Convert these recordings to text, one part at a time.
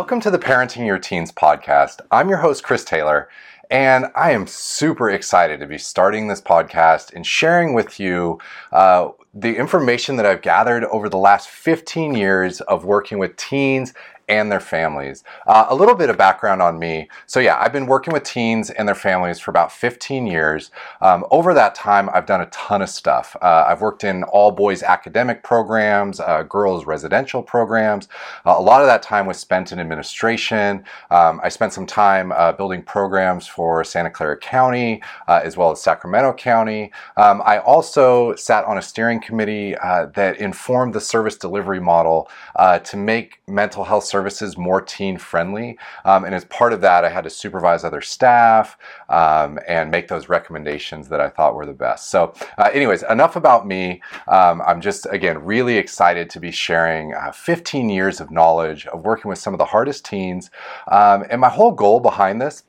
Welcome to the Parenting Your Teens podcast. I'm your host, Chris Taylor, and I am super excited to be starting this podcast and sharing with you uh, the information that I've gathered over the last 15 years of working with teens and their families. Uh, a little bit of background on me. So, yeah, I've been working with teens and their families for about 15 years. Um, over that time, I've done a ton of stuff. Uh, I've worked in all boys academic programs, uh, girls residential programs. Uh, a lot of that time was spent in administration. Um, I spent some time uh, building programs for Santa Clara County uh, as well as Sacramento County. Um, I also sat on a steering committee that informed the service delivery model to make mental health services services more teen friendly. Um, and as part of that, I had to supervise other staff um, and make those recommendations that I thought were the best. So, uh, anyways, enough about me. Um, I'm just, again, really excited to be sharing uh, 15 years of knowledge of working with some of the hardest teens. Um, and my whole goal behind this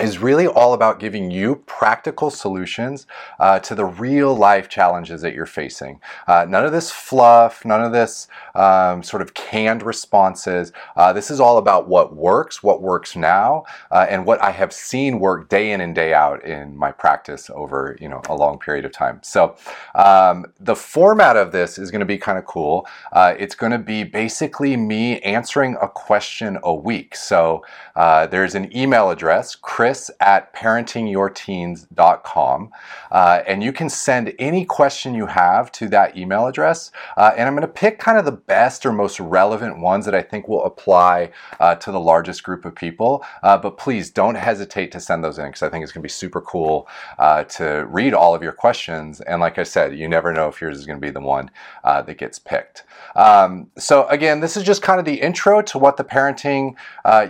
is really all about giving you practical solutions uh, to the real life challenges that you're facing. Uh, none of this fluff, none of this um, sort of canned responses. Uh, this is all about what works, what works now, uh, and what I have seen work day in and day out in my practice over you know a long period of time. So um, the format of this is going to be kind of cool. Uh, it's going to be basically me answering a question a week. So uh, there's an email address, Chris chris at parentingyourteens.com. Uh, and you can send any question you have to that email address. Uh, and I'm going to pick kind of the best or most relevant ones that I think will apply uh, to the largest group of people. Uh, but please don't hesitate to send those in because I think it's going to be super cool uh, to read all of your questions. And like I said, you never know if yours is going to be the one uh, that gets picked. Um, so, again, this is just kind of the intro to what the Parenting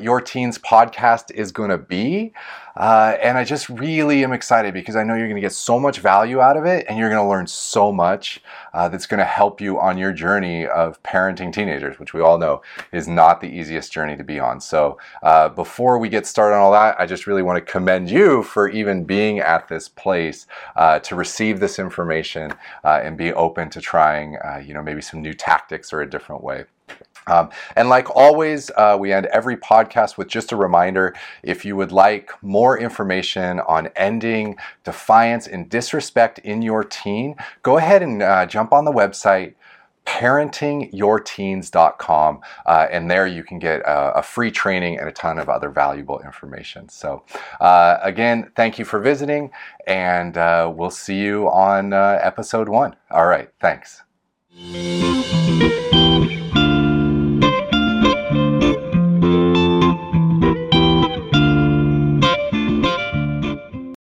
Your Teens podcast is going to be. Uh, and I just really am excited because I know you're going to get so much value out of it and you're going to learn so much uh, that's going to help you on your journey of parenting teenagers, which we all know is not the easiest journey to be on. So, uh, before we get started on all that, I just really want to commend you for even being at this place uh, to receive this information uh, and be open to trying, uh, you know, maybe some new tactics or a different way. Um, and like always, uh, we end every podcast with just a reminder if you would like more information on ending defiance and disrespect in your teen, go ahead and uh, jump on the website parentingyourteens.com uh, and there you can get a, a, free training and a ton of other valuable information. So uh, again thank you for visiting and uh, we'll see you on uh, episode one. All right thanks